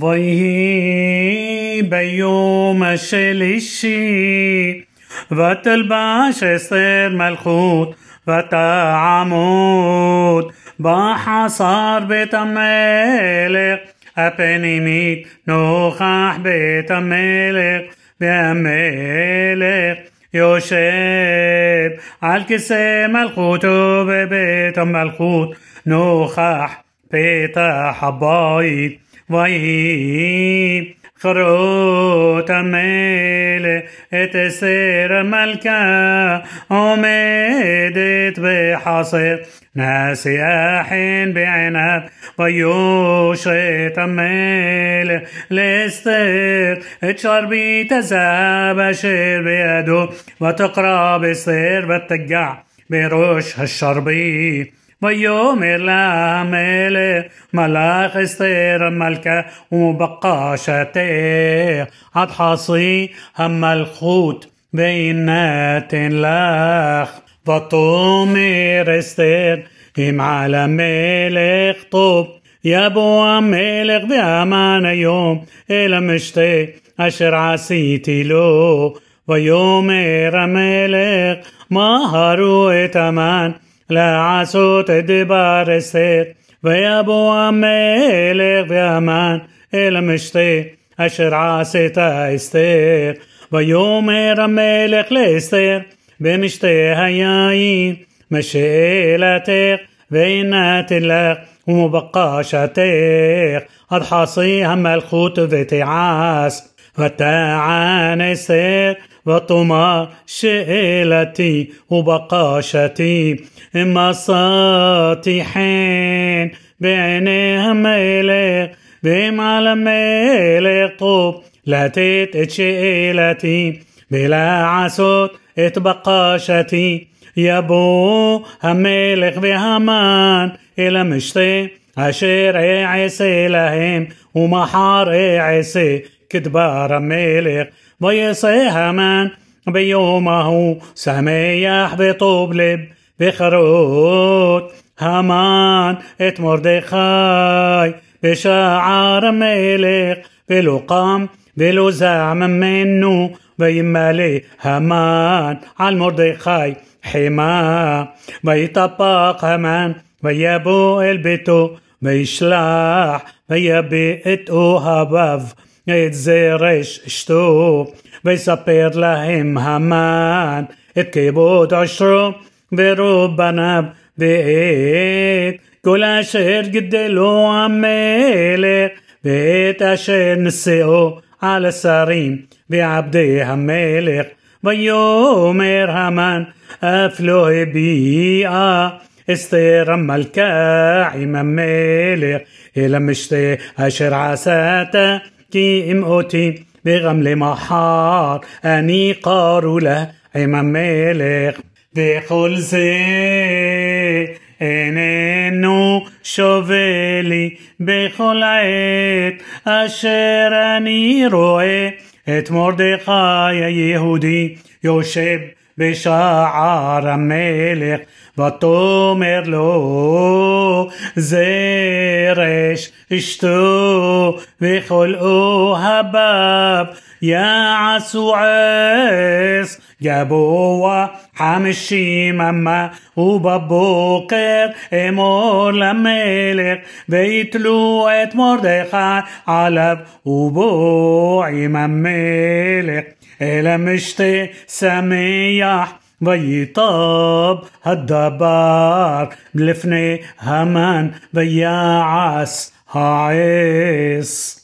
ויהי ביום השלישי ותלבש אסתר מלכות ותעמוד בחצר בית המלך הפנימית נוכח בית המלך והמלך יושב על כיסא מלכותו בבית המלכות נוכח פתח הבית ויהי חרות המלך את אסר המלכה עומדת בחסר נשיאה חן בעיניו ויושת המלך לאסתר את שרביט הזהב אשר בידו ותקרא בסר ותגע בראש השרביט ויאמר לה המלך מלאך אסתר המלכה ומבקשתך עד חסי המלכות ויינתן לך ותאמר אסתר אם על המלך טוב יבוא המלך והמן היום אל המשתה אשר עשיתי לו ויאמר המלך מהרו את המן לעשות את דבר אסתר, ויבוא המלך והמן אל המשתה, אשר עשית אסתר. ויאמר המלך לאסתר, במשתה היין, משאלתך, ונתן לך. ومبقاشتك قد حصيها ملخوت في تعاس وتعانسك وطماشئلتي وبقاشتي مصاتحين بعينيهم إليك بما لم ميلك طوب لا تتشئلتي بلا عسود اتبقاشتي يا بو המלך بهمان الى مشتي اشير عيسي لهم ومحار عيسي كدبار ميلخ ويصيح من بيومه سميح بطوب لب بخروت همان ات مردخاي بشعار ميلخ بلو قام بلو زعم منو بيمالي همان على مردخاي حما ويطبق همان ويبو البيتو بيشلاح ويبي اتو هباف زرش اشتو ויספר להם המן את כיבוד עושרו ורוב בניו ואת כל אשר גדלו המלך ואת אשר נשאו על השרים ועבדי המלך ויאמר המן אף לא הביעה אסתר המלכה עם המלך אל המשתה אשר עשתה كي ام اوتي بغمل محار اني قارولة عمام ملك بكل זה איננו שווה לי בכל עת אשר אני רואה את מרדכי היהודי יושב בשער המלך ותאמר לו זרש אשתו וכל אוהביו יעשו עס גבוה חמישים אמה ובבוקר אמור למלך ויתלו את מרדכי עליו ובוא עם המלך אל המשתה שמח ويطاب الدبار لفني همان بيعس هاعس